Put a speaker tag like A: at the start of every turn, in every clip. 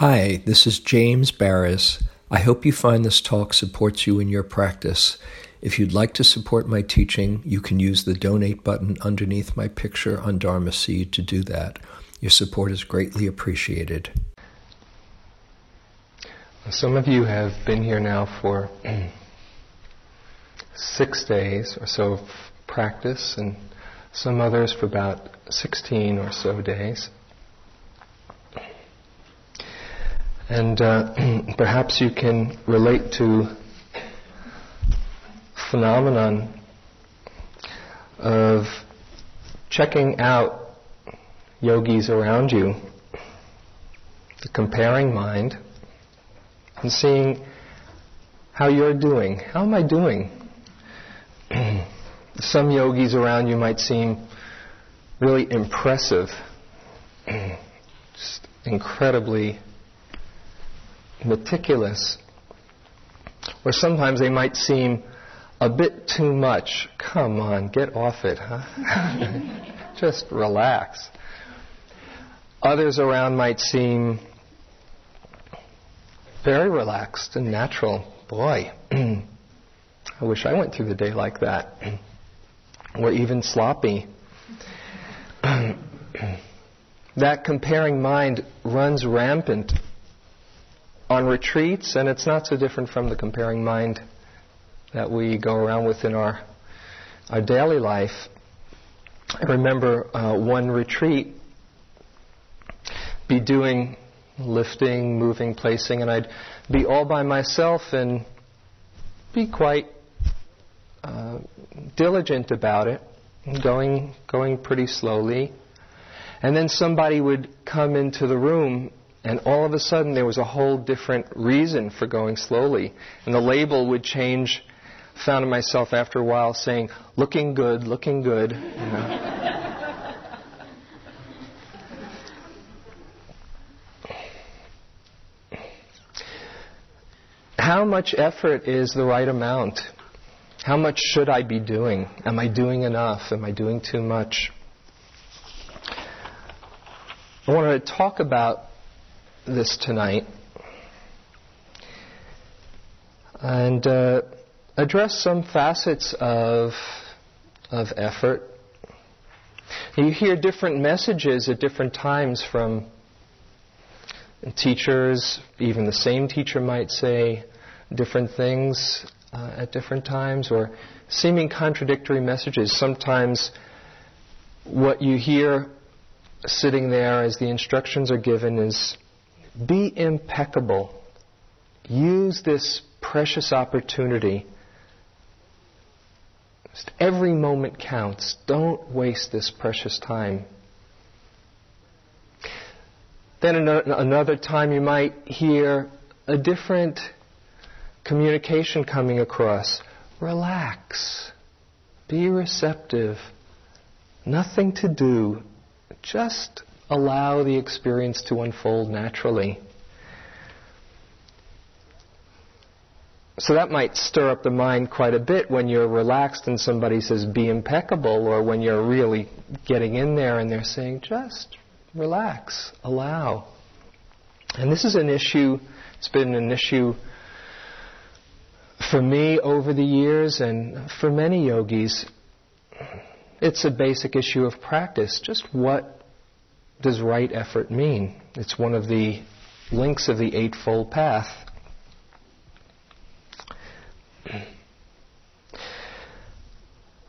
A: Hi, this is James Baraz. I hope you find this talk supports you in your practice. If you'd like to support my teaching, you can use the donate button underneath my picture on Dharma Seed to do that. Your support is greatly appreciated.
B: Some of you have been here now for six days or so of practice, and some others for about 16 or so days. And uh, perhaps you can relate to phenomenon of checking out yogis around you, the comparing mind, and seeing how you're doing. How am I doing? Some yogis around you might seem really impressive, just incredibly meticulous. Or sometimes they might seem a bit too much. Come on, get off it, huh? Just relax. Others around might seem very relaxed and natural. Boy, I wish I went through the day like that. or even sloppy. that comparing mind runs rampant on retreats, and it's not so different from the comparing mind that we go around with in our, our daily life. I remember uh, one retreat, be doing lifting, moving, placing, and I'd be all by myself and be quite uh, diligent about it, going going pretty slowly. And then somebody would come into the room and all of a sudden, there was a whole different reason for going slowly. And the label would change. Found myself after a while saying, looking good, looking good. You know. How much effort is the right amount? How much should I be doing? Am I doing enough? Am I doing too much? I want to talk about this tonight and uh, address some facets of, of effort. You hear different messages at different times from teachers, even the same teacher might say different things uh, at different times, or seeming contradictory messages. Sometimes what you hear sitting there as the instructions are given is be impeccable. Use this precious opportunity. Every moment counts. Don't waste this precious time. Then another time you might hear a different communication coming across. Relax. Be receptive. Nothing to do. Just allow the experience to unfold naturally. So that might stir up the mind quite a bit when you're relaxed and somebody says, be impeccable, or when you're really getting in there and they're saying, just relax, allow. And this is an issue, it's been an issue for me over the years and for many yogis. It's a basic issue of practice. Just what does right effort mean? It's one of the links of the Eightfold Path.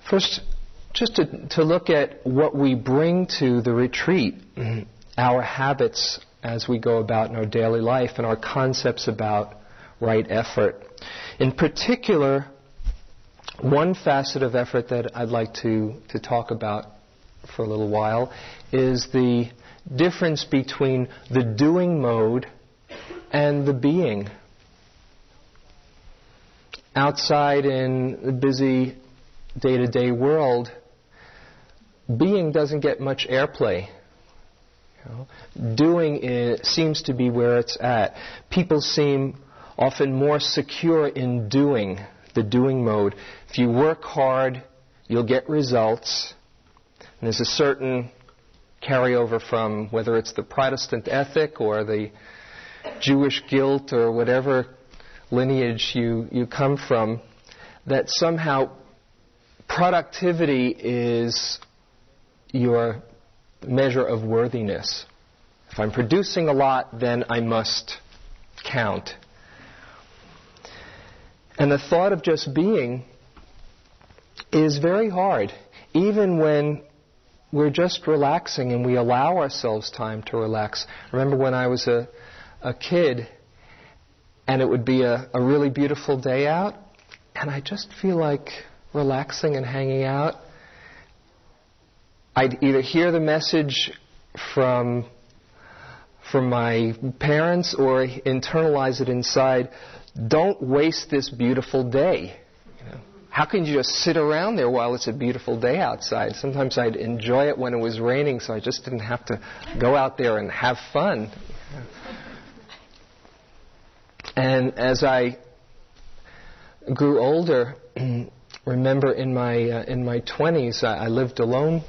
B: First, just to, to look at what we bring to the retreat, our habits as we go about in our daily life, and our concepts about right effort. In particular, one facet of effort that I'd like to, to talk about for a little while is the difference between the doing mode and the being. Outside in the busy day to day world, being doesn't get much airplay. You know? Doing seems to be where it's at. People seem often more secure in doing, the doing mode. If you work hard, you'll get results. And there's a certain carryover from whether it's the Protestant ethic or the Jewish guilt or whatever lineage you, you come from, that somehow productivity is your measure of worthiness. If I'm producing a lot, then I must count. And the thought of just being is very hard, even when we're just relaxing and we allow ourselves time to relax. Remember when I was a, a kid and it would be a, a really beautiful day out, and I just feel like relaxing and hanging out. I'd either hear the message from from my parents or internalize it inside. Don't waste this beautiful day. How can you just sit around there while it's a beautiful day outside? Sometimes I'd enjoy it when it was raining, so I just didn't have to go out there and have fun. And as I grew older, remember in my uh, in my 20s, I, I, lived alone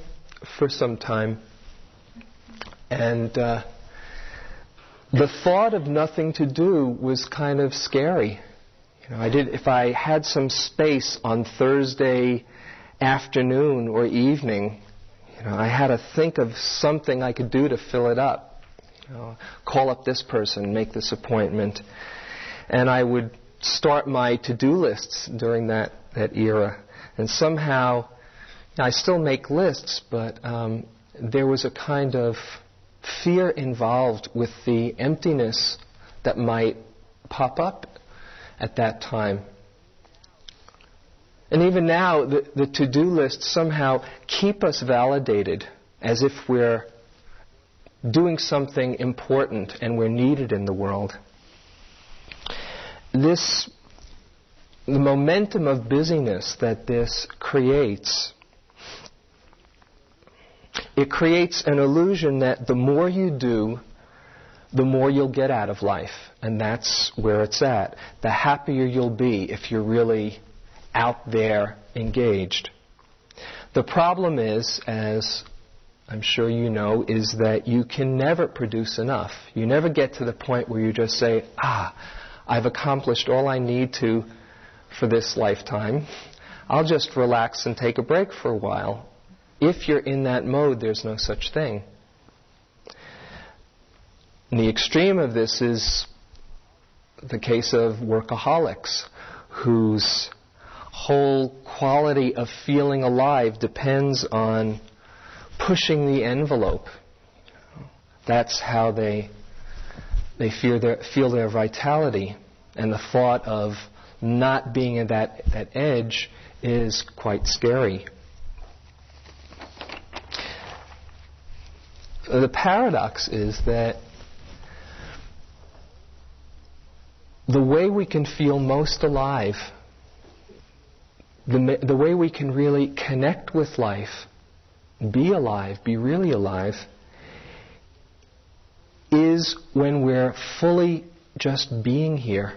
B: for some time, and uh, the thought of nothing to do was kind of scary. You know, I did if I had some space on Thursday afternoon or evening, you know, I had to think of something I could do to fill it up. You know, call up this person, make this appointment, and I would start my to-do lists during that that era, and somehow I still make lists, but um, there was a kind of fear involved with the emptiness that might pop up at that time. And even now, the, the to do lists somehow keep us validated as if we're doing something important and we're needed in the world. This, the momentum of busyness that this creates it creates an illusion that the more you do, the more you'll get out of life. And that's where it's at. The happier you'll be if you're really out there engaged. The problem is, as I'm sure you know, is that you can never produce enough. You never get to the point where you just say, ah, I've accomplished all I need to for this lifetime. I'll just relax and take a break for a while. If you're in that mode, there's no such thing. And the extreme of this is the case of workaholics whose whole quality of feeling alive depends on pushing the envelope. That's how they they feel their, feel their vitality. And the thought of not being at that, that edge is quite scary. the paradox is that the way we can feel most alive, the, the way we can really connect with life, be alive, be really alive, is when we're fully just being here,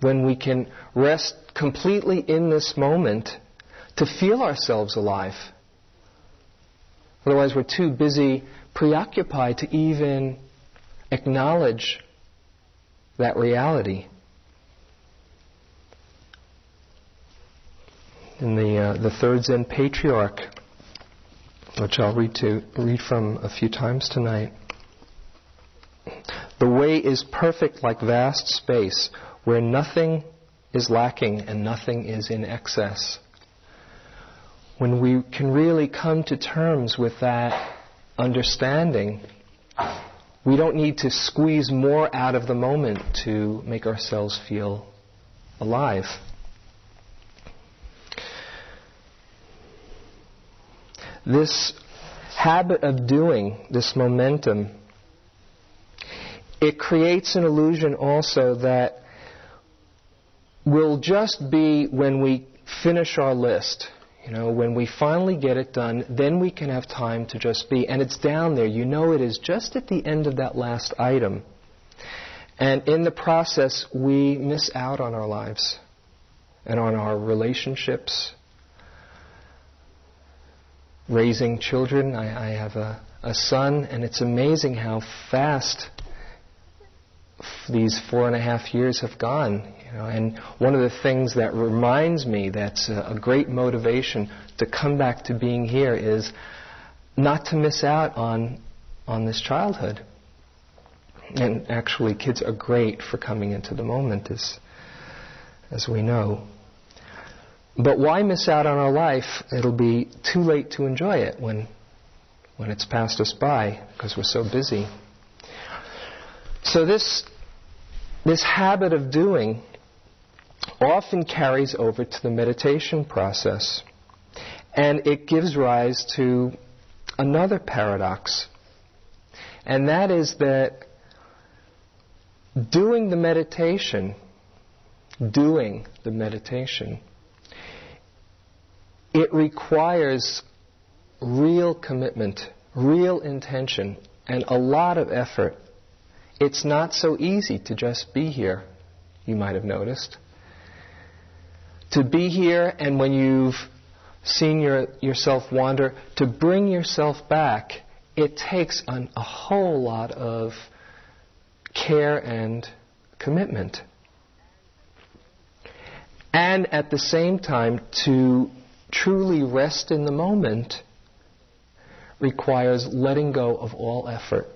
B: when we can rest completely in this moment to feel ourselves alive. Otherwise, we're too busy preoccupied to even acknowledge that reality. In the, uh, the third Zen patriarch, which I'll read, to, read from a few times tonight. The way is perfect like vast space, where nothing is lacking and nothing is in excess. When we can really come to terms with that understanding, we don't need to squeeze more out of the moment to make ourselves feel alive. This habit of doing, this momentum, it creates an illusion also that will just be when we finish our list you know, when we finally get it done, then we can have time to just be. And it's down there. You know it is just at the end of that last item. And in the process, we miss out on our lives and on our relationships. Raising children, I, I have a, a son, and it's amazing how fast these four and a half years have gone. You know, and one of the things that reminds me that's a, a great motivation to come back to being here is not to miss out on on this childhood. And actually, kids are great for coming into the moment, as as we know. But why miss out on our life? It'll be too late to enjoy it when when it's passed us by because we're so busy. So this this habit of doing often carries over to the meditation process. And it gives rise to another paradox. And that is that doing the meditation, doing the meditation, it requires real commitment, real intention, and a lot of effort. It's not so easy to just be here, you might have noticed. To be here, and when you've seen your, yourself wander, to bring yourself back, it takes an, a whole lot of care and commitment. And at the same time, to truly rest in the moment requires letting go of all effort.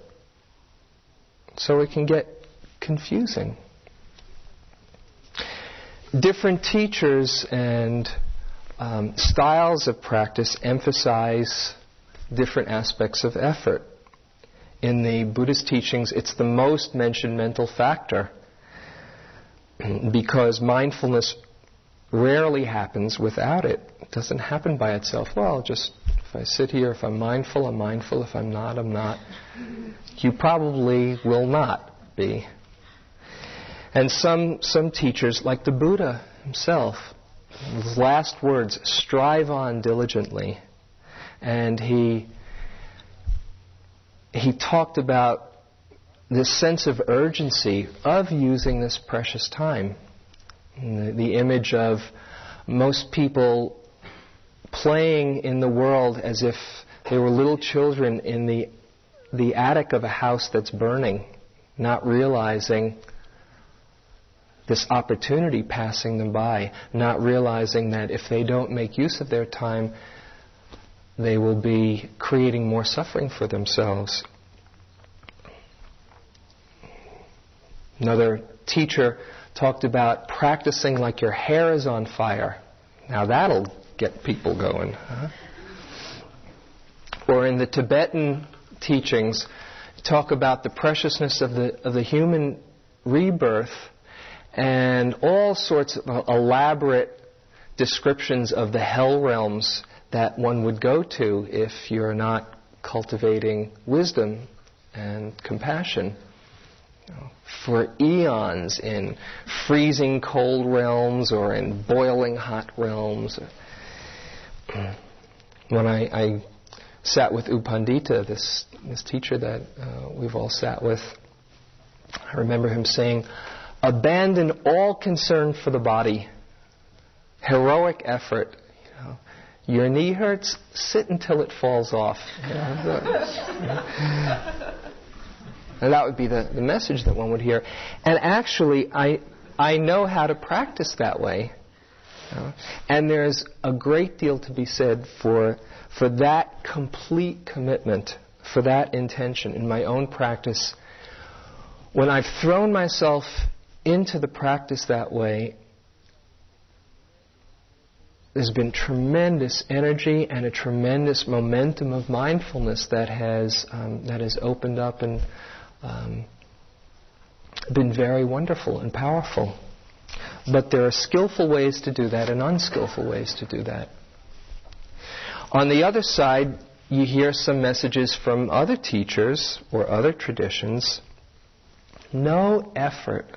B: So it can get confusing. Different teachers and um, styles of practice emphasize different aspects of effort. In the Buddhist teachings, it's the most mentioned mental factor because mindfulness rarely happens without it. It doesn't happen by itself. Well, just if I sit here, if I'm mindful, I'm mindful. If I'm not, I'm not. You probably will not be. And some, some teachers, like the Buddha himself, his last words, strive on diligently. And he, he talked about this sense of urgency of using this precious time. The, the image of most people playing in the world as if they were little children in the, the attic of a house that's burning, not realizing this opportunity passing them by, not realizing that if they don't make use of their time, they will be creating more suffering for themselves. Another teacher talked about practicing like your hair is on fire. Now that'll get people going. Huh? Or in the Tibetan teachings, talk about the preciousness of the, of the human rebirth and all sorts of elaborate descriptions of the hell realms that one would go to if you're not cultivating wisdom and compassion. for eons in freezing cold realms or in boiling hot realms. When I, I sat with U Pandita, this, this teacher that uh, we've all sat with, I remember him saying, abandon all concern for the body, heroic effort. You know, your knee hurts, sit until it falls off. You know, and that would be the, the message that one would hear. And actually, I, I know how to practice that way. You know? And there's a great deal to be said for, for that complete commitment, for that intention in my own practice. When I've thrown myself into the practice that way, there's been tremendous energy and a tremendous momentum of mindfulness that has um, that has opened up and um, been very wonderful and powerful. But there are skillful ways to do that and unskillful ways to do that. On the other side, you hear some messages from other teachers or other traditions. No effort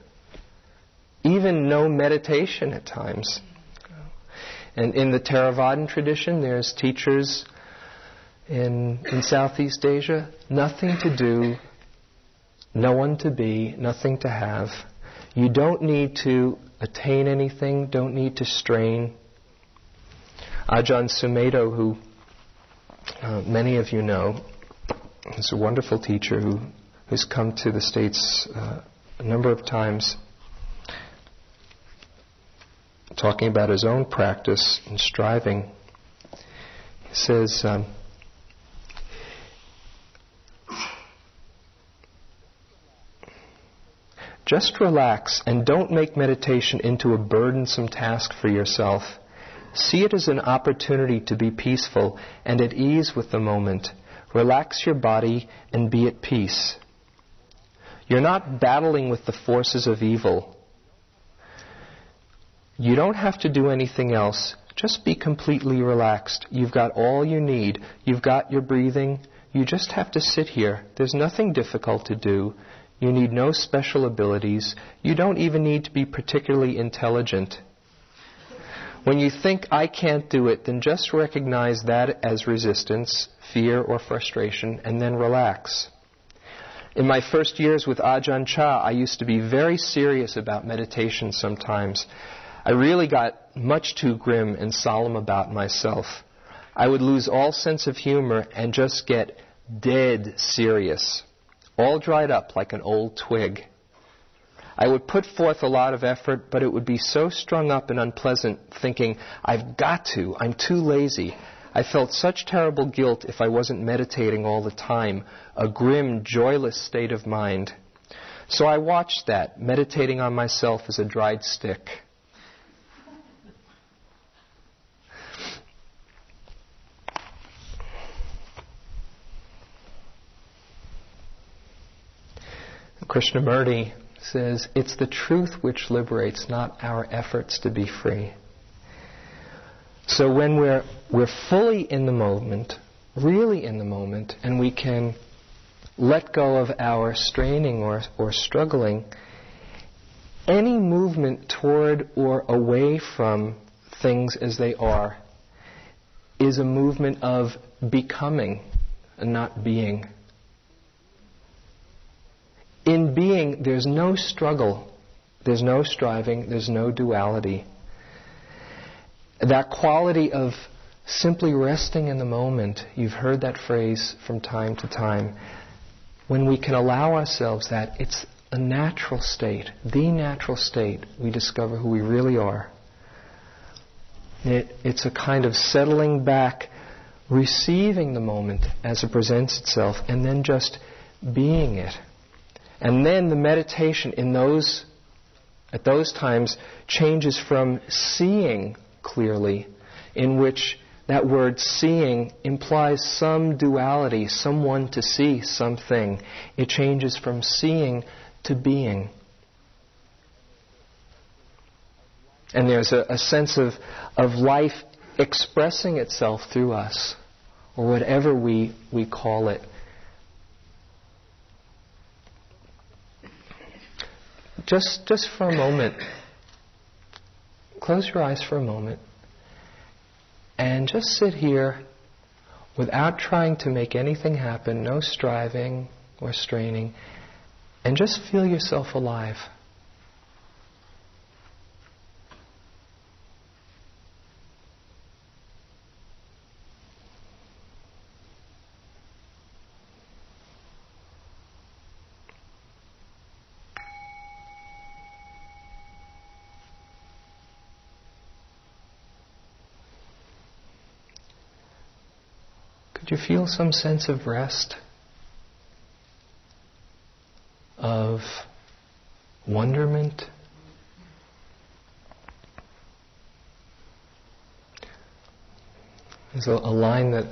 B: even no meditation at times. And in the Theravadan tradition, there's teachers in, in Southeast Asia, nothing to do, no one to be, nothing to have. You don't need to attain anything, don't need to strain. Ajahn Sumedho, who uh, many of you know, is a wonderful teacher who, who's come to the States uh, a number of times talking about his own practice and striving. He says, um, Just relax and don't make meditation into a burdensome task for yourself. See it as an opportunity to be peaceful and at ease with the moment. Relax your body and be at peace. You're not battling with the forces of evil. You don't have to do anything else. Just be completely relaxed. You've got all you need. You've got your breathing. You just have to sit here. There's nothing difficult to do. You need no special abilities. You don't even need to be particularly intelligent. When you think, I can't do it, then just recognize that as resistance, fear, or frustration, and then relax. In my first years with Ajahn Chah, I used to be very serious about meditation sometimes. I really got much too grim and solemn about myself. I would lose all sense of humor and just get dead serious, all dried up like an old twig. I would put forth a lot of effort, but it would be so strung up and unpleasant thinking, I've got to, I'm too lazy. I felt such terrible guilt if I wasn't meditating all the time, a grim, joyless state of mind. So I watched that, meditating on myself as a dried stick. Krishnamurti says, It's the truth which liberates, not our efforts to be free. So when we're, we're fully in the moment, really in the moment, and we can let go of our straining or, or struggling, any movement toward or away from things as they are is a movement of becoming and not being. In being, there's no struggle, there's no striving, there's no duality. That quality of simply resting in the moment, you've heard that phrase from time to time. When we can allow ourselves that, it's a natural state, the natural state, we discover who we really are. It, it's a kind of settling back, receiving the moment as it presents itself, and then just being it. And then the meditation in those, at those times, changes from seeing clearly, in which that word seeing implies some duality, someone to see something. It changes from seeing to being. And there's a, a, sense of, of life expressing itself through us, or whatever we, we call it. Just, just for a moment, close your eyes for a moment. And just sit here without trying to make anything happen, no striving or straining, and just feel yourself alive. Could you feel some sense of rest? Of wonderment? There's a, a line that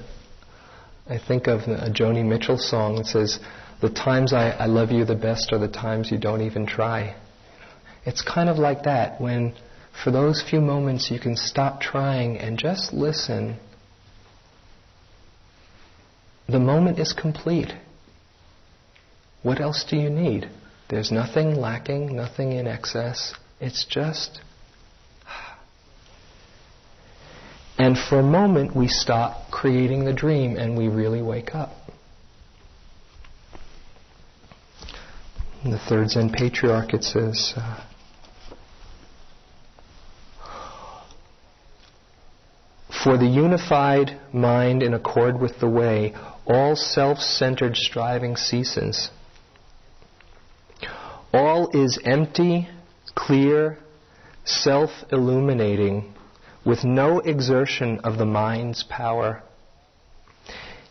B: I think of a Joni Mitchell song that says, The times I, I love you the best are the times you don't even try. It's kind of like that when, for those few moments, you can stop trying and just listen the moment is complete. What else do you need? There's nothing lacking, nothing in excess. It's just. And for a moment, we stop creating the dream and we really wake up. In the third Zen patriarch, it says, uh, For the unified mind in accord with the way, all self centered striving ceases. All is empty, clear, self illuminating, with no exertion of the mind's power.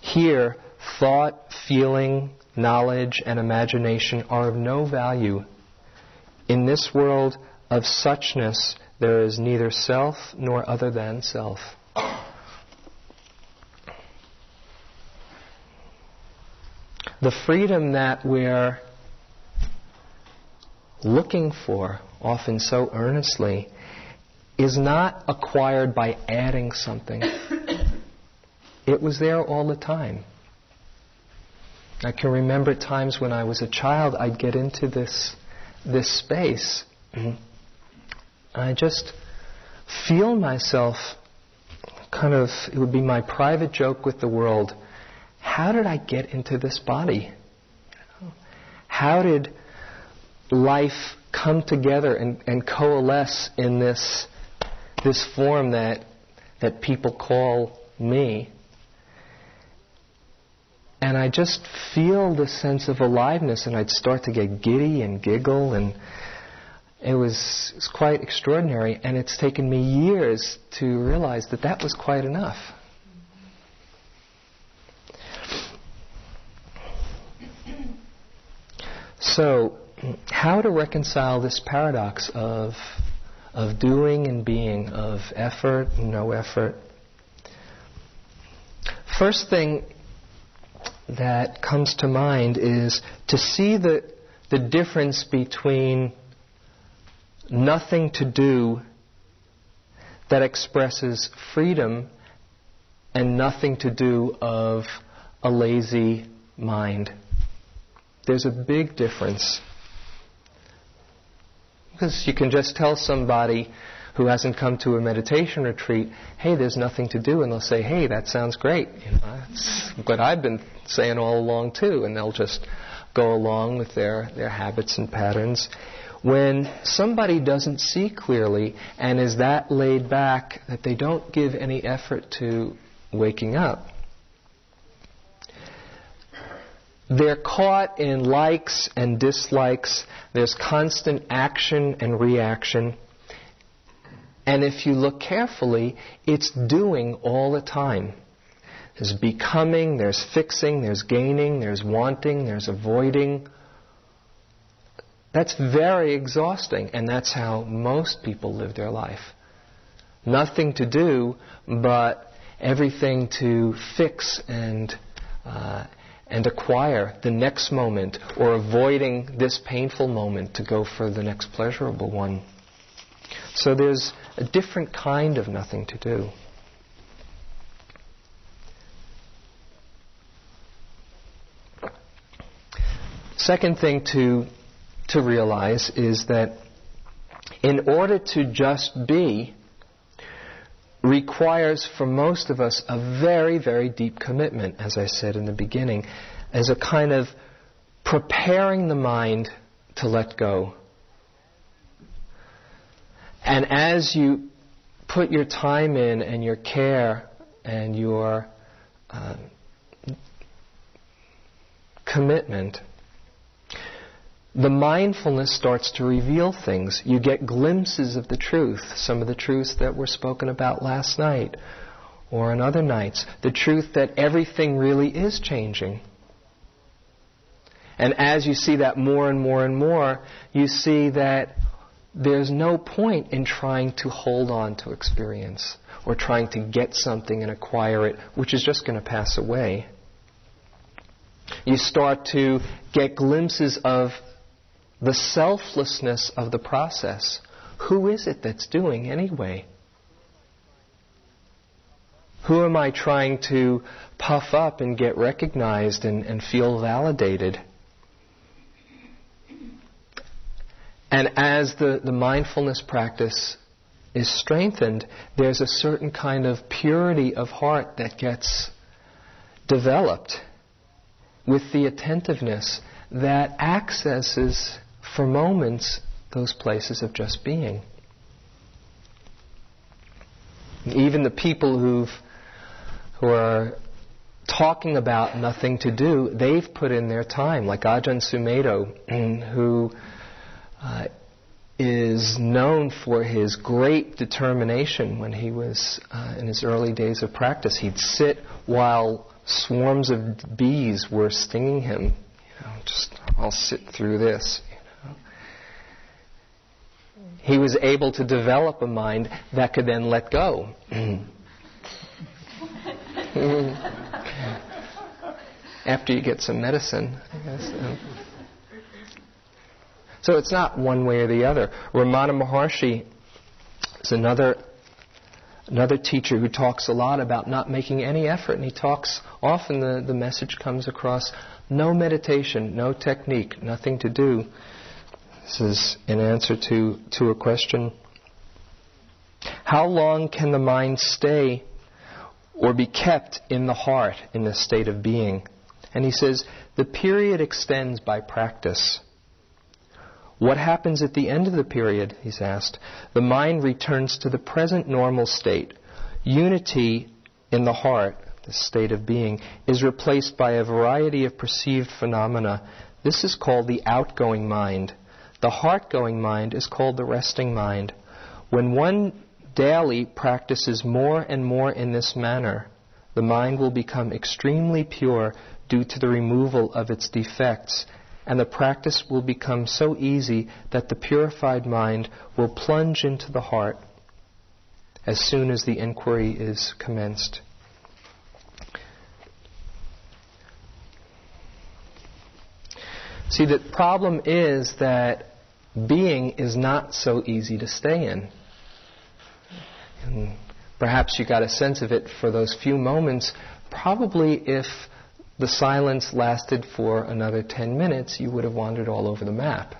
B: Here, thought, feeling, knowledge, and imagination are of no value. In this world of suchness, there is neither self nor other than self. The freedom that we're looking for, often so earnestly, is not acquired by adding something. it was there all the time. I can remember times when I was a child, I'd get into this, this space. And I just feel myself kind of, it would be my private joke with the world. How did I get into this body? How did life come together and, and coalesce in this, this form that, that people call me? And I just feel the sense of aliveness, and I'd start to get giddy and giggle, and it was, it was quite extraordinary. And it's taken me years to realize that that was quite enough. So, how to reconcile this paradox of, of doing and being, of effort and no effort? First thing that comes to mind is to see the, the difference between nothing to do that expresses freedom and nothing to do of a lazy mind. There's a big difference. Because you can just tell somebody who hasn't come to a meditation retreat, hey, there's nothing to do, and they'll say, hey, that sounds great. You know, that's what I've been saying all along too, and they'll just go along with their, their habits and patterns. When somebody doesn't see clearly and is that laid back that they don't give any effort to waking up, they're caught in likes and dislikes. There's constant action and reaction. And if you look carefully, it's doing all the time. There's becoming, there's fixing, there's gaining, there's wanting, there's avoiding. That's very exhausting, and that's how most people live their life. Nothing to do, but everything to fix and uh, and acquire the next moment or avoiding this painful moment to go for the next pleasurable one. So there's a different kind of nothing to do. Second thing to, to realize is that in order to just be, requires for most of us a very, very deep commitment, as I said in the beginning, as a kind of preparing the mind to let go. And as you put your time in and your care and your uh, commitment, the mindfulness starts to reveal things. You get glimpses of the truth, some of the truths that were spoken about last night or on other nights. The truth that everything really is changing. And as you see that more and more and more, you see that there's no point in trying to hold on to experience or trying to get something and acquire it, which is just going to pass away. You start to get glimpses of the selflessness of the process. Who is it that's doing anyway? Who am I trying to puff up and get recognized and, and feel validated? And as the, the mindfulness practice is strengthened, there's a certain kind of purity of heart that gets developed with the attentiveness that accesses for moments those places of just being. Even the people who've, who are talking about nothing to do, they've put in their time, like Ajahn Sumedho, who uh, is known for his great determination when he was uh, in his early days of practice. He'd sit while swarms of bees were stinging him. You know, just I'll sit through this. He was able to develop a mind that could then let go. After you get some medicine, I guess. So it's not one way or the other. Ramana Maharshi is another another teacher who talks a lot about not making any effort, and he talks often the, the message comes across no meditation, no technique, nothing to do. This is in answer to, to a question. How long can the mind stay or be kept in the heart in this state of being? And he says, the period extends by practice. What happens at the end of the period, he's asked? The mind returns to the present normal state. Unity in the heart, the state of being, is replaced by a variety of perceived phenomena. This is called the outgoing mind. The heart going mind is called the resting mind. When one daily practices more and more in this manner, the mind will become extremely pure due to the removal of its defects and the practice will become so easy that the purified mind will plunge into the heart as soon as the inquiry is commenced. See, the problem is that being is not so easy to stay in. And perhaps you got a sense of it for those few moments. Probably if the silence lasted for another 10 minutes, you would have wandered all over the map.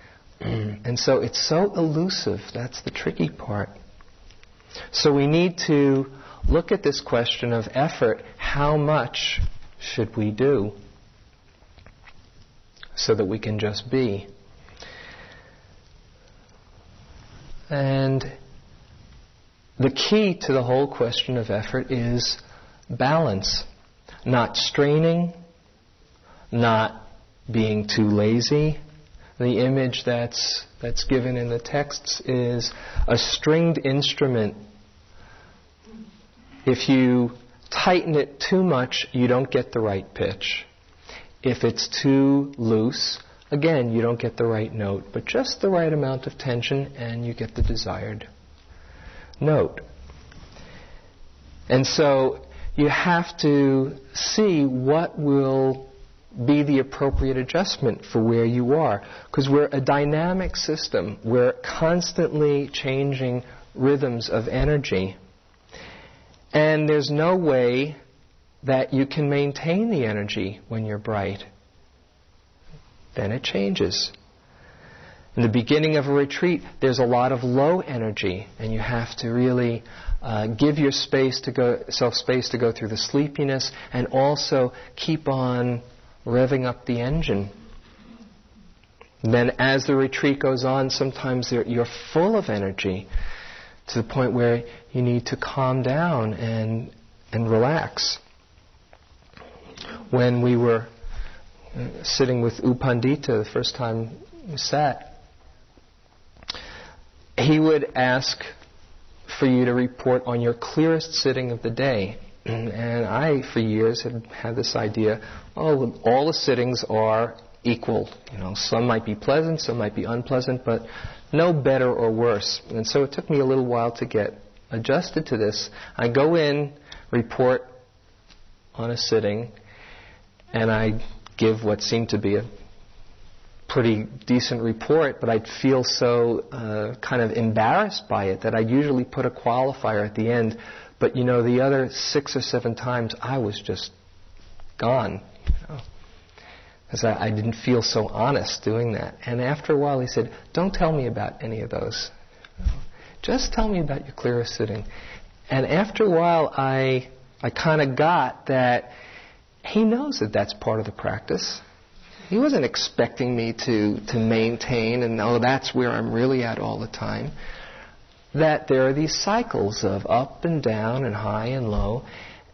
B: and so it's so elusive. That's the tricky part. So we need to look at this question of effort. How much should we do so that we can just be? And the key to the whole question of effort is balance not straining, not being too lazy. The image that's, that's given in the texts is a stringed instrument. If you tighten it too much, you don't get the right pitch. If it's too loose, again, you don't get the right note, but just the right amount of tension and you get the desired note. And so you have to see what will be the appropriate adjustment for where you are. Because we're a dynamic system, we're constantly changing rhythms of energy. And there's no way that you can maintain the energy when you're bright. Then it changes. In the beginning of a retreat, there's a lot of low energy, and you have to really uh, give your space to go, self space to go through the sleepiness, and also keep on revving up the engine. And then, as the retreat goes on, sometimes you're full of energy to the point where you need to calm down and and relax. When we were sitting with U Pandita the first time we sat, he would ask for you to report on your clearest sitting of the day. And I, for years, had had this idea, oh, all the sittings are equal. You know, some might be pleasant, some might be unpleasant, but no better or worse. And so it took me a little while to get adjusted to this. I go in, report on a sitting, and I give what seemed to be a pretty decent report, but I'd feel so uh, kind of embarrassed by it that I'd usually put a qualifier at the end. But you know, the other six or seven times I was just gone. Because I, I didn't feel so honest doing that. And after a while, he said, "Don't tell me about any of those. Just tell me about your clearest sitting." And after a while, I I kind of got that he knows that that's part of the practice he wasn't expecting me to, to maintain and, oh, that's where I'm really at all the time. That there are these cycles of up and down and high and low.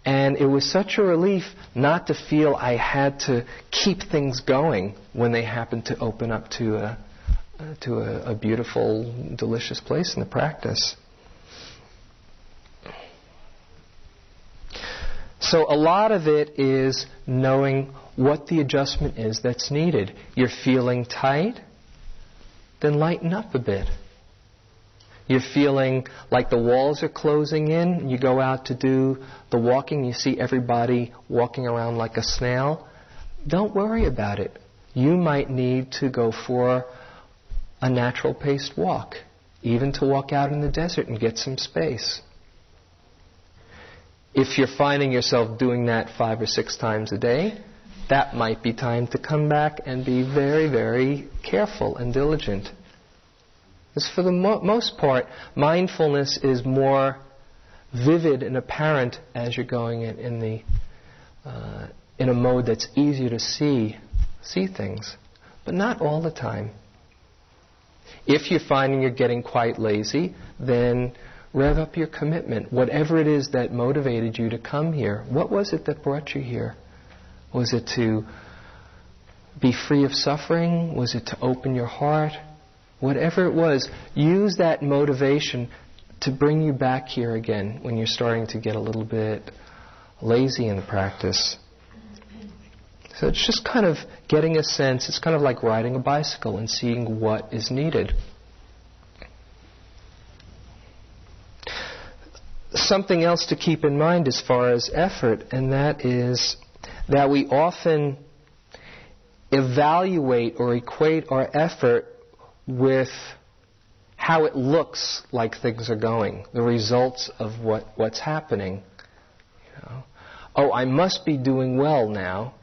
B: And it was such a relief not to feel I had to keep things going when they happened to open up to a, to a, a beautiful, delicious place in the practice. So a lot of it is knowing what the adjustment is that's needed. You're feeling tight, then lighten up a bit. You're feeling like the walls are closing in. You go out to do the walking, you see everybody walking around like a snail. Don't worry about it. You might need to go for a natural paced walk, even to walk out in the desert and get some space. If you're finding yourself doing that five or six times a day, that might be time to come back and be very, very careful and diligent. Because for the mo- most part, mindfulness is more vivid and apparent as you're going in, in the uh, in a mode that's easier to see see things, but not all the time. If you're finding you're getting quite lazy, then rev up your commitment. Whatever it is that motivated you to come here, what was it that brought you here? Was it to be free of suffering? Was it to open your heart? Whatever it was, use that motivation to bring you back here again when you're starting to get a little bit lazy in the practice. So it's just kind of getting a sense, it's kind of like riding a bicycle and seeing what is needed. Something else to keep in mind as far as effort, and that is that we often evaluate or equate our effort with how it looks like things are going, the results of what, what's happening. You know? Oh, I must be doing well now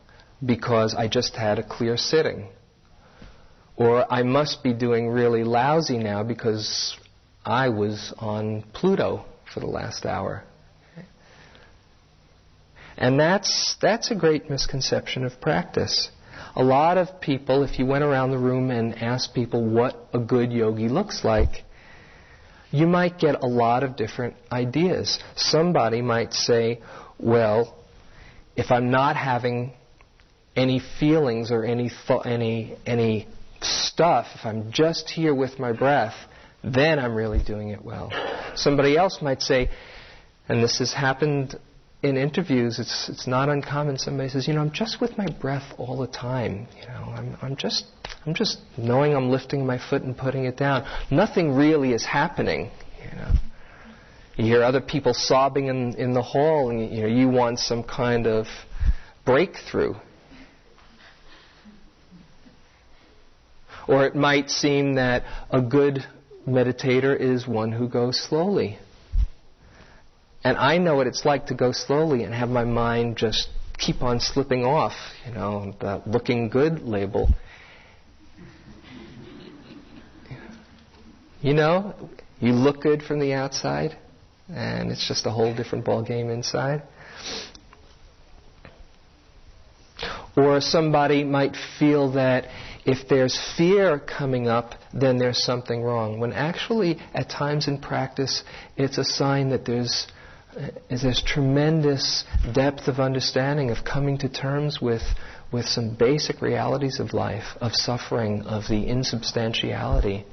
B: because I just had a clear sitting. Or I must be doing really lousy now because I was on Pluto for the last hour. And that's, that's a great misconception of practice. A lot of people, if you went around the room and asked people what a good yogi looks like, you might get a lot of different ideas. Somebody might say, well, if I'm not having any feelings or any, th- any, any stuff, if I'm just here with my breath, then I'm really doing it well. Somebody else might say, and this has happened in interviews, it's, it's not uncommon. Somebody says, you know, I'm just with my breath all the time. You know, I'm, I'm just, I'm just knowing I'm lifting my foot and putting it down. Nothing really is happening. You know, you hear other people sobbing in, in the hall, and you know, you want some kind of breakthrough. Or it might seem that a good meditator is one who goes slowly. And I know what it's like to go slowly and have my mind just keep on slipping off, you know, the looking good label. You know, you look good from the outside, and it's just a whole different ball game inside. Or somebody might feel that if there's fear coming up, then there's something wrong. When actually, at times in practice, it's a sign that there's uh, is this tremendous depth of understanding of coming to terms with, with some basic realities of life, of suffering, of the insubstantiality.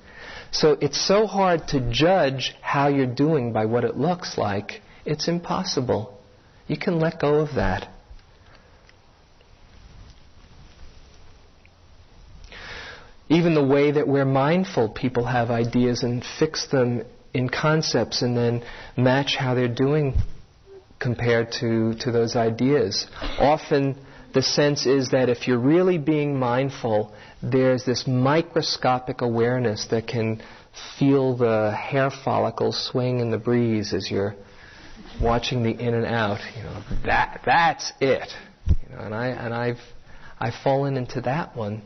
B: So it's so hard to judge how you're doing by what it looks like. It's impossible. You can let go of that. Even the way that we're mindful, people have ideas and fix them in concepts and then match how they're doing compared to, to those ideas. Often the sense is that if you're really being mindful, there's this microscopic awareness that can feel the hair follicles swing in the breeze as you're watching the in and out. You know, that that's it. You know, and I and I've I've fallen into that one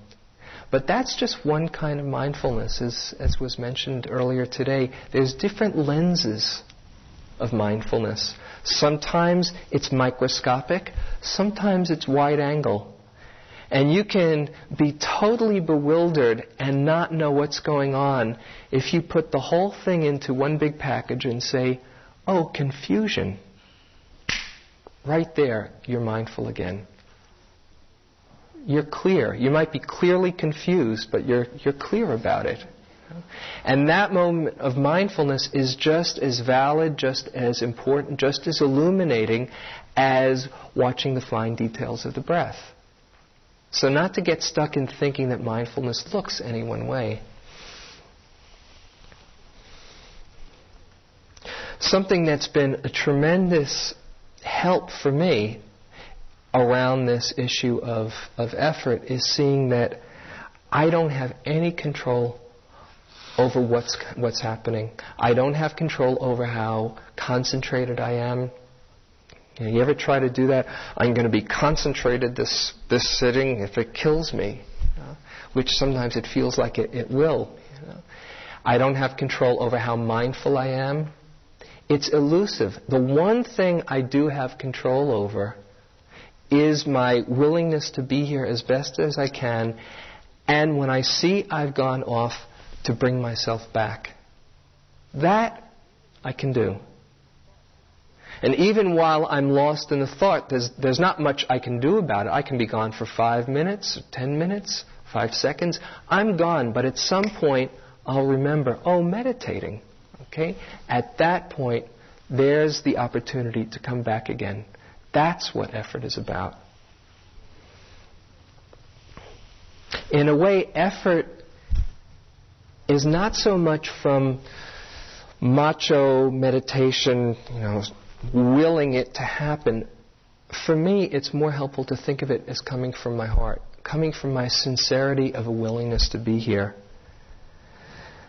B: but that's just one kind of mindfulness, as, as was mentioned earlier today. There's different lenses of mindfulness. Sometimes it's microscopic, sometimes it's wide angle. And you can be totally bewildered and not know what's going on if you put the whole thing into one big package and say, oh, confusion. Right there, you're mindful again. You're clear. You might be clearly confused, but you're, you're clear about it. And that moment of mindfulness is just as valid, just as important, just as illuminating as watching the fine details of the breath. So, not to get stuck in thinking that mindfulness looks any one way. Something that's been a tremendous help for me around this issue of, of effort is seeing that I don't have any control over what's, what's happening. I don't have control over how concentrated I am. You, know, you ever try to do that? I'm going to be concentrated this, this sitting if it kills me, you know, which sometimes it feels like it, it will. You know. I don't have control over how mindful I am. It's elusive. The one thing I do have control over is my willingness to be here as best as I can, and when I see I've gone off, to bring myself back. That I can do. And even while I'm lost in the thought, there's, there's not much I can do about it. I can be gone for five minutes, ten minutes, five seconds. I'm gone, but at some point I'll remember, oh, meditating. Okay? At that point, there's the opportunity to come back again. That's what effort is about. In a way, effort is not so much from macho meditation, you know, willing it to happen. For me, it's more helpful to think of it as coming from my heart, coming from my sincerity of a willingness to be here.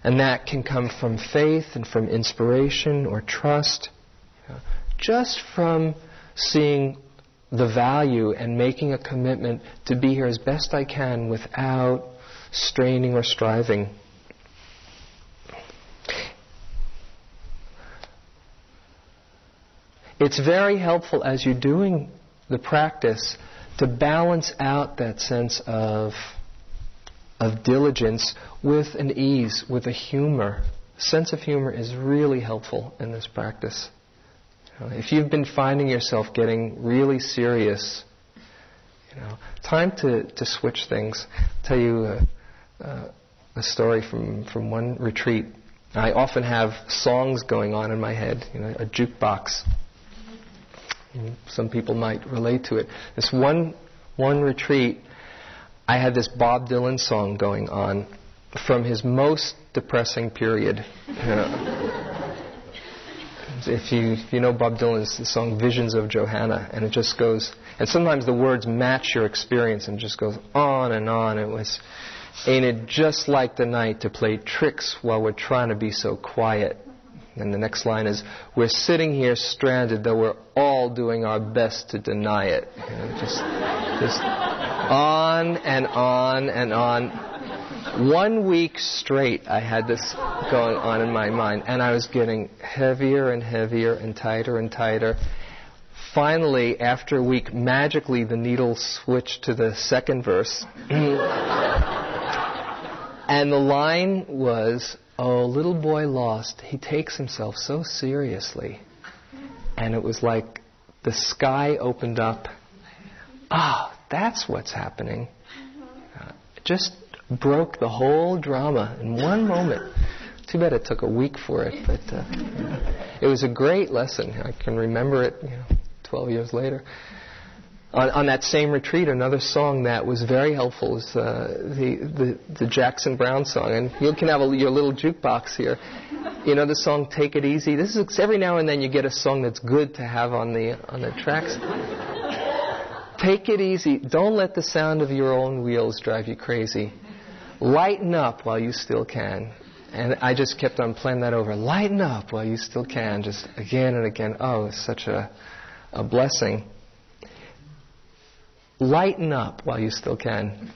B: And that can come from faith and from inspiration or trust, just from seeing the value and making a commitment to be here as best I can without straining or striving. It's very helpful as you're doing the practice to balance out that sense of, of diligence with an ease, with a humor. Sense of humor is really helpful in this practice. You know, if you've been finding yourself getting really serious, you know, time to, to switch things. I'll tell you a, a, a story from, from one retreat. I often have songs going on in my head, you know, a jukebox. Some people might relate to it. This one, one retreat, I had this Bob Dylan song going on from his most depressing period. You know. if you if you know Bob Dylan's the song "Visions of Johanna," and it just goes, and sometimes the words match your experience, and just goes on and on. It was, ain't it just like the night to play tricks while we're trying to be so quiet? And the next line is, We're sitting here stranded, though we're all doing our best to deny it. You know, just, just on and on and on. One week straight, I had this going on in my mind, and I was getting heavier and heavier and tighter and tighter. Finally, after a week, magically the needle switched to the second verse. and the line was, Oh, little boy lost, he takes himself so seriously. And it was like the sky opened up. Ah, that's what's happening. Uh, just broke the whole drama in one moment. Too bad it took a week for it, but uh, it was a great lesson. I can remember it, you know, 12 years later on, on, that same retreat, another song that was very helpful was uh, the, the, the Jackson Browne song, and you can have a, your little jukebox here. You know the song "Take It Easy." This is every now and then you get a song that's good to have on the on the tracks. Take it easy. Don't let the sound of your own wheels drive you crazy. Lighten up while you still can. And I just kept on playing that over. Lighten up while you still can, just again and again. Oh, it's such a, a blessing lighten up while you still can.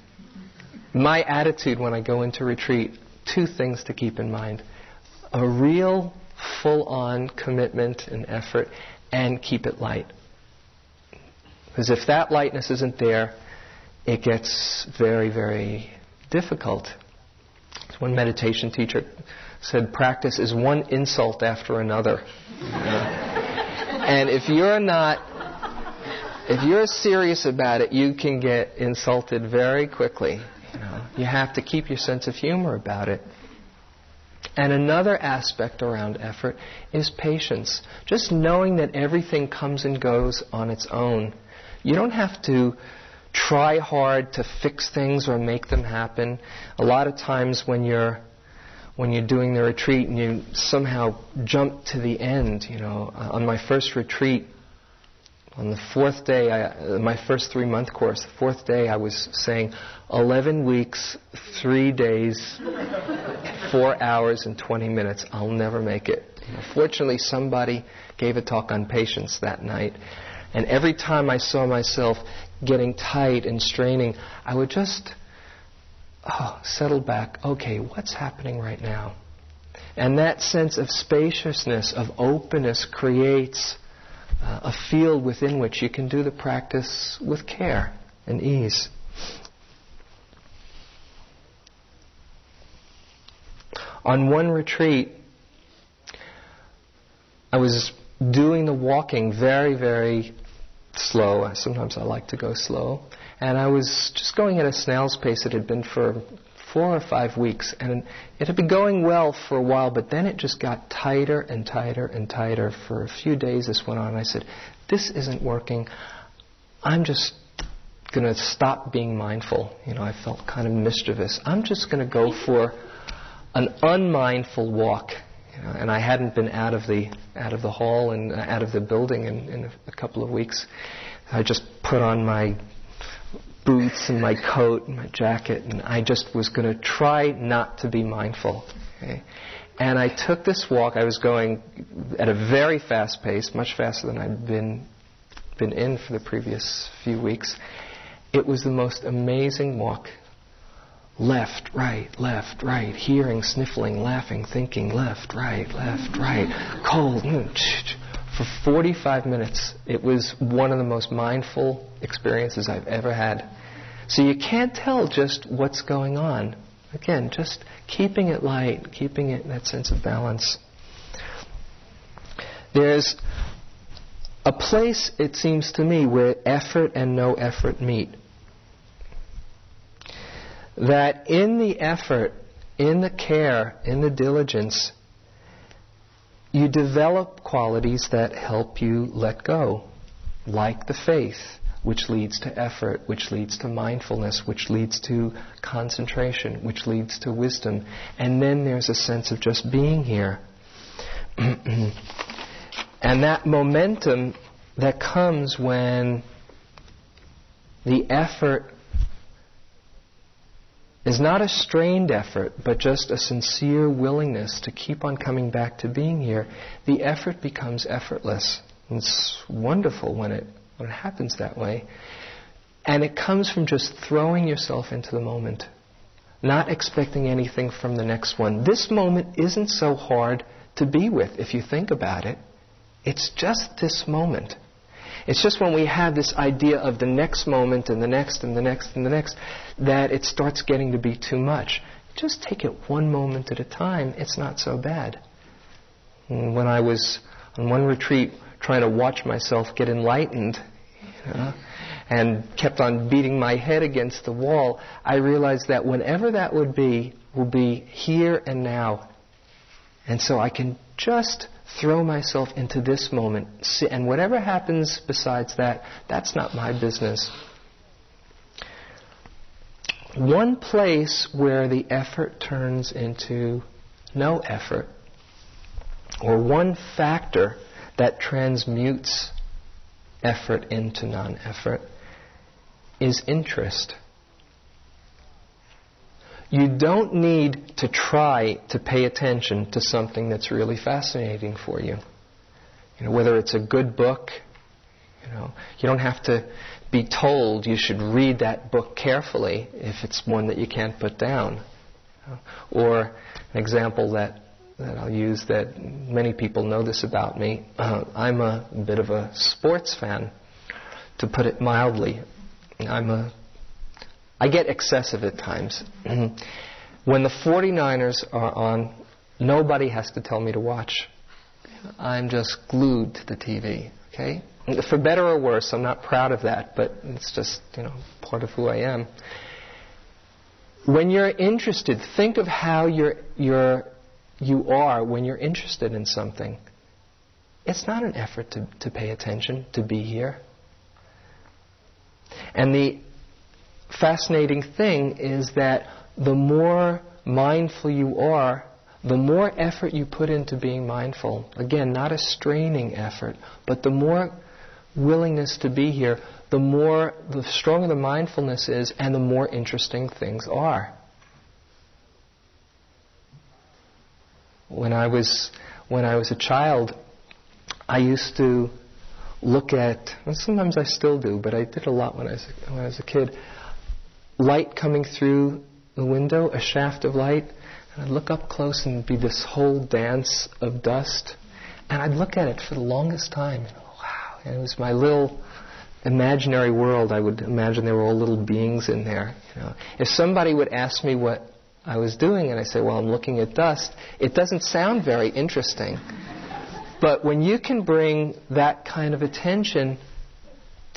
B: My attitude when I go into retreat, two things to keep in mind a real full on commitment and effort, and keep it light. Because if that lightness isn't there, it gets very, very difficult. One meditation teacher said practice is one insult after another. and if you're not if you're serious about it, you can get insulted very quickly. You know, you have to keep your sense of humor about it. And another aspect around effort is patience. Just knowing that everything comes and goes on its own. You don't have to try hard to fix things or make them happen. A lot of times when you're when you're doing the retreat and you somehow jump to the end, you know, uh, on my first retreat, on the fourth day, I, uh, my first three month course, the fourth day, I was saying 11 weeks, three days, four hours, and 20 minutes. I'll never make it. Fortunately, somebody gave a talk on patience that night. And every time I saw myself getting tight and straining, I would just oh, settle back. Okay, what's happening right now? And that sense of spaciousness, of openness, creates uh, a field within which you can do the practice with care and ease. On one retreat, I was doing the walking very, very slow. Sometimes I like to go slow. And I was just going at a snail's pace. It had been for four or five weeks. And it had been going well for a while, but then it just got tighter and tighter and tighter. For a few days, this went on. I said, This isn't working. I'm just going to stop being mindful. You know, I felt kind of mischievous. I'm just going to go for an unmindful walk. Know, and I hadn't been out of the out of the hall and uh, out of the building in, in a, a couple of weeks. I just put on my boots and my coat and my jacket, and I just was going to try not to be mindful. Okay? And I took this walk. I was going at a very fast pace, much faster than I'd been been in for the previous few weeks. It was the most amazing walk. Left, right, left, right, hearing, sniffling, laughing, thinking, left, right, left, right, cold. Mm, for 45 minutes. It was one of the most mindful experiences I've ever had. So you can't tell just what's going on. Again, just keeping it light, keeping it in that sense of balance. There's a place, it seems to me, where effort and no effort meet. That in the effort, in the care, in the diligence, you develop qualities that help you let go, like the faith, which leads to effort, which leads to mindfulness, which leads to concentration, which leads to wisdom. And then there's a sense of just being here. and that momentum that comes when the effort is not a strained effort, but just a sincere willingness to keep on coming back to being here, the effort becomes effortless. And It's wonderful when it, when it happens that way. And it comes from just throwing yourself into the moment, not expecting anything from the next one. This moment isn't so hard to be with if you think about it. It's just this moment. It's just when we have this idea of the next moment and the next and the next and the next that it starts getting to be too much. Just take it one moment at a time. It's not so bad. when I was on one retreat trying to watch myself get enlightened, you know, and kept on beating my head against the wall, I realized that whenever that would be, will be here and now. And so I can just throw myself into this moment. And whatever happens besides that, that's not my business. One place where the effort turns into no effort, or one factor that transmutes effort into non effort, is interest. You don't need to try to pay attention to something that's really fascinating for you. You know, whether it's a good book, you know, you don't have to be told you should read that book carefully if it's one that you can't put down. Or an example that, that I'll use that many people know this about me. Uh, I'm a bit of a sports fan, to put it mildly. I'm a I get excessive at times. when the 49ers are on, nobody has to tell me to watch. I'm just glued to the TV, okay? For better or worse, I'm not proud of that, but it's just, you know, part of who I am. When you're interested, think of how you're, you're, you are when you're interested in something. It's not an effort to, to pay attention, to be here. And the fascinating thing is that the more mindful you are, the more effort you put into being mindful, again, not a straining effort, but the more willingness to be here, the more, the stronger the mindfulness is, and the more interesting things are. When I was, when I was a child, I used to look at, and sometimes I still do, but I did a lot when I was, when I was a kid, light coming through the window, a shaft of light, and I'd look up close and be this whole dance of dust. And I'd look at it for the longest time. And, wow. And it was my little imaginary world. I would imagine there were all little beings in there. You know. If somebody would ask me what I was doing, and I say, well, I'm looking at dust, it doesn't sound very interesting. But when you can bring that kind of attention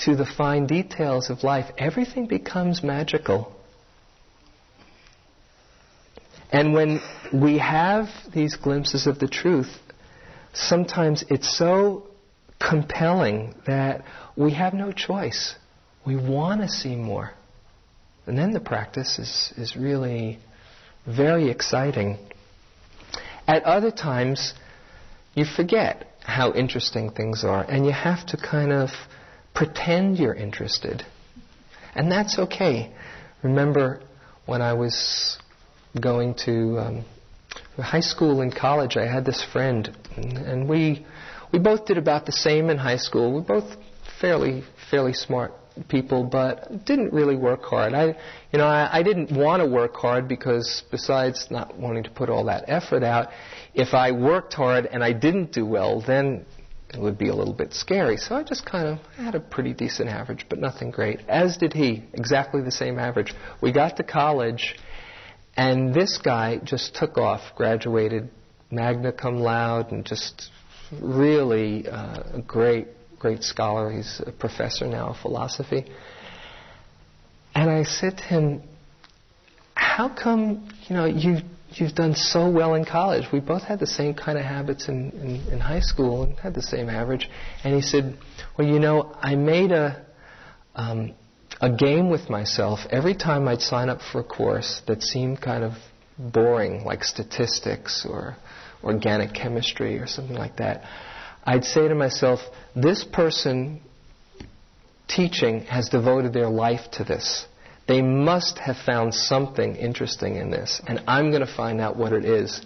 B: to the fine details of life, everything becomes magical. And when we have these glimpses of the truth, sometimes it's so compelling that we have no choice. We want to see more. And then the practice is, is really very exciting. At other times, you forget how interesting things are, and you have to kind of pretend you're interested. And that's okay. Remember when I was going to um, high school and college, I had this friend, and, we we both did about the same in high school. We're both fairly fairly smart people, but didn't really work hard. I, you know, I, I didn't want to work hard because besides not wanting to put all that effort out, if I worked hard and I didn't do well, then it would be a little bit scary. So I just kind of had a pretty decent average, but nothing great. As did he, exactly the same average. We got to college, and this guy just took off, graduated magna cum laude, and just really uh, a great, great scholar. He's a professor now of philosophy. And I said to him, "How come you know you you've done so well in college. We both had the same kind of habits in, in, in, high school and had the same average. And he said, Well, you know, I made a, um, a game with myself every time I'd sign up for a course that seemed kind of boring, like statistics or organic chemistry or something like that. I'd say to myself, This person teaching has devoted their life to this. They must have found something interesting in this, and I'm going to find out what it is.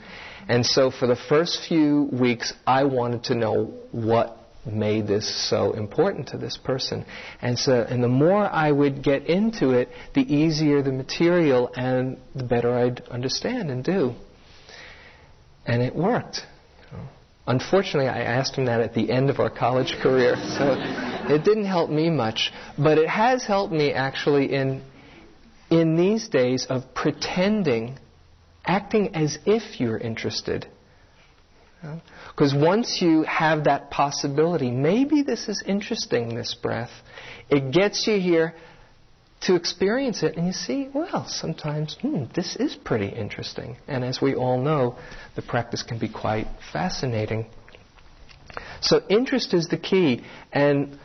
B: And so for the first few weeks, I wanted to know what made this so important to this person. And so, and the more I would get into it, the easier the material and the better I'd understand and do. And it worked. Unfortunately, I asked him that at the end of our college career, so it didn't help me much. But it has helped me actually in in these days of pretending, acting as if you're interested. Because once you have that possibility, maybe this is interesting, this breath, it gets you here to experience it, and you see, well, sometimes, hmm, this is pretty interesting. And as we all know, the practice can be quite fascinating. So, interest is the key. And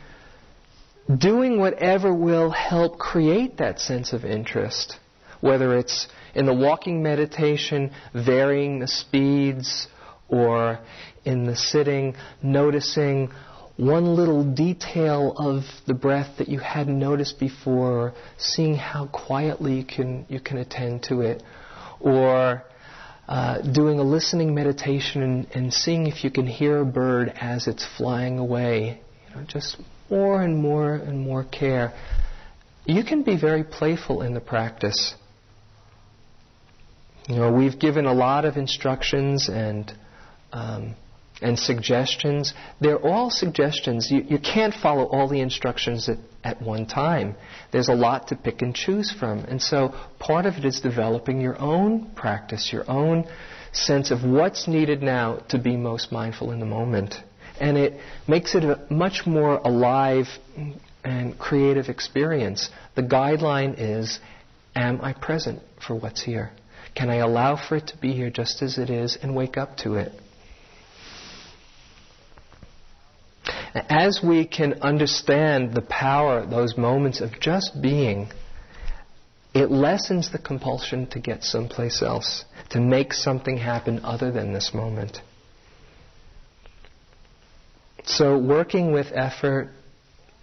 B: doing whatever will help create that sense of interest, whether it's in the walking meditation, varying the speeds, or in the sitting, noticing one little detail of the breath that you hadn't noticed before, seeing how quietly you can, you can attend to it, or uh, doing a listening meditation and, and seeing if you can hear a bird as it's flying away. You know, just more and more and more care, you can be very playful in the practice. You know, we've given a lot of instructions and um, and suggestions. They're all suggestions. You, you can't follow all the instructions at, at one time. There's a lot to pick and choose from. And so part of it is developing your own practice, your own sense of what's needed now to be most mindful in the moment. And it makes it a much more alive and creative experience. The guideline is Am I present for what's here? Can I allow for it to be here just as it is and wake up to it? As we can understand the power, those moments of just being, it lessens the compulsion to get someplace else, to make something happen other than this moment. So, working with effort,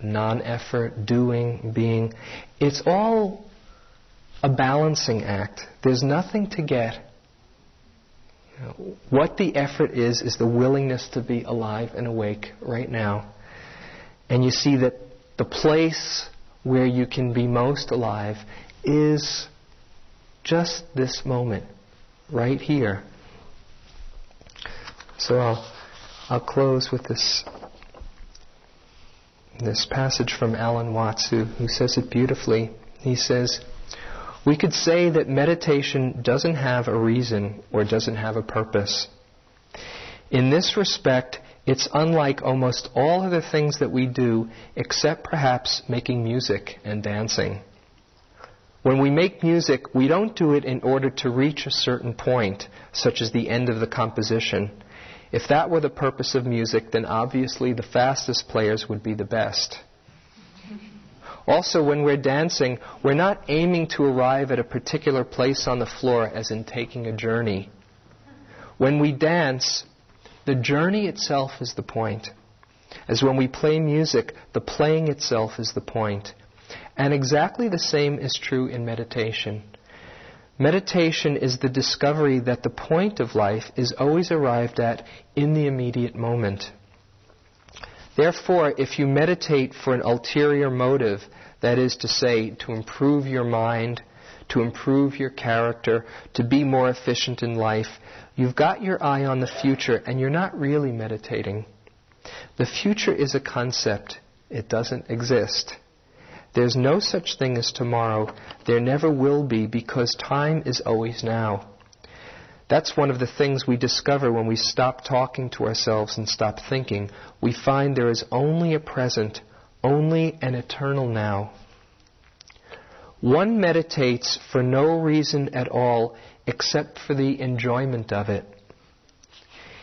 B: non effort, doing, being, it's all a balancing act. There's nothing to get. What the effort is, is the willingness to be alive and awake right now. And you see that the place where you can be most alive is just this moment, right here. So I'll, I'll close with this, this passage from Alan Watts, who, who says it beautifully. He says, we could say that meditation doesn't have a reason or doesn't have a purpose. In this respect, it's unlike almost all other things that we do, except perhaps making music and dancing. When we make music, we don't do it in order to reach a certain point, such as the end of the composition. If that were the purpose of music, then obviously the fastest players would be the best. Also, when we're dancing, we're not aiming to arrive at a particular place on the floor as in taking a journey. When we dance, the journey itself is the point. As when we play music, the playing itself is the point. And exactly the same is true in meditation. Meditation is the discovery that the point of life is always arrived at in the immediate moment. Therefore, if you meditate for an ulterior motive, that is to say, to improve your mind, to improve your character, to be more efficient in life, you've got your eye on the future and you're not really meditating. The future is a concept, it doesn't exist. There's no such thing as tomorrow. There never will be because time is always now. That's one of the things we discover when we stop talking to ourselves and stop thinking. We find there is only a present, only an eternal now. One meditates for no reason at all except for the enjoyment of it.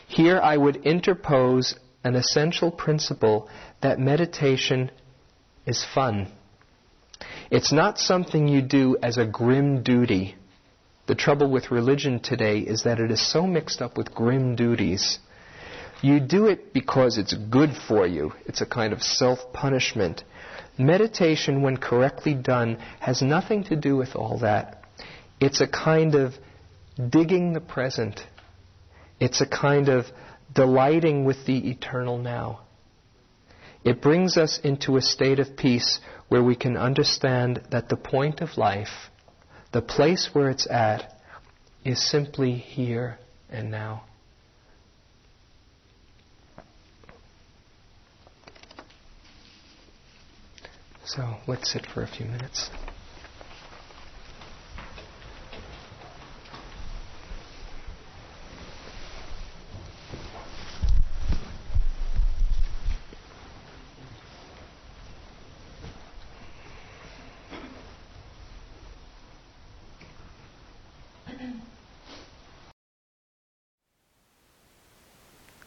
B: Here I would interpose an essential principle that meditation is fun. It's not something you do as a grim duty the trouble with religion today is that it is so mixed up with grim duties. You do it because it's good for you. It's a kind of self punishment. Meditation, when correctly done, has nothing to do with all that. It's a kind of digging the present. It's a kind of delighting with the eternal now. It brings us into a state of peace where we can understand that the point of life the place where it's at is simply here and now. So let's sit for a few minutes.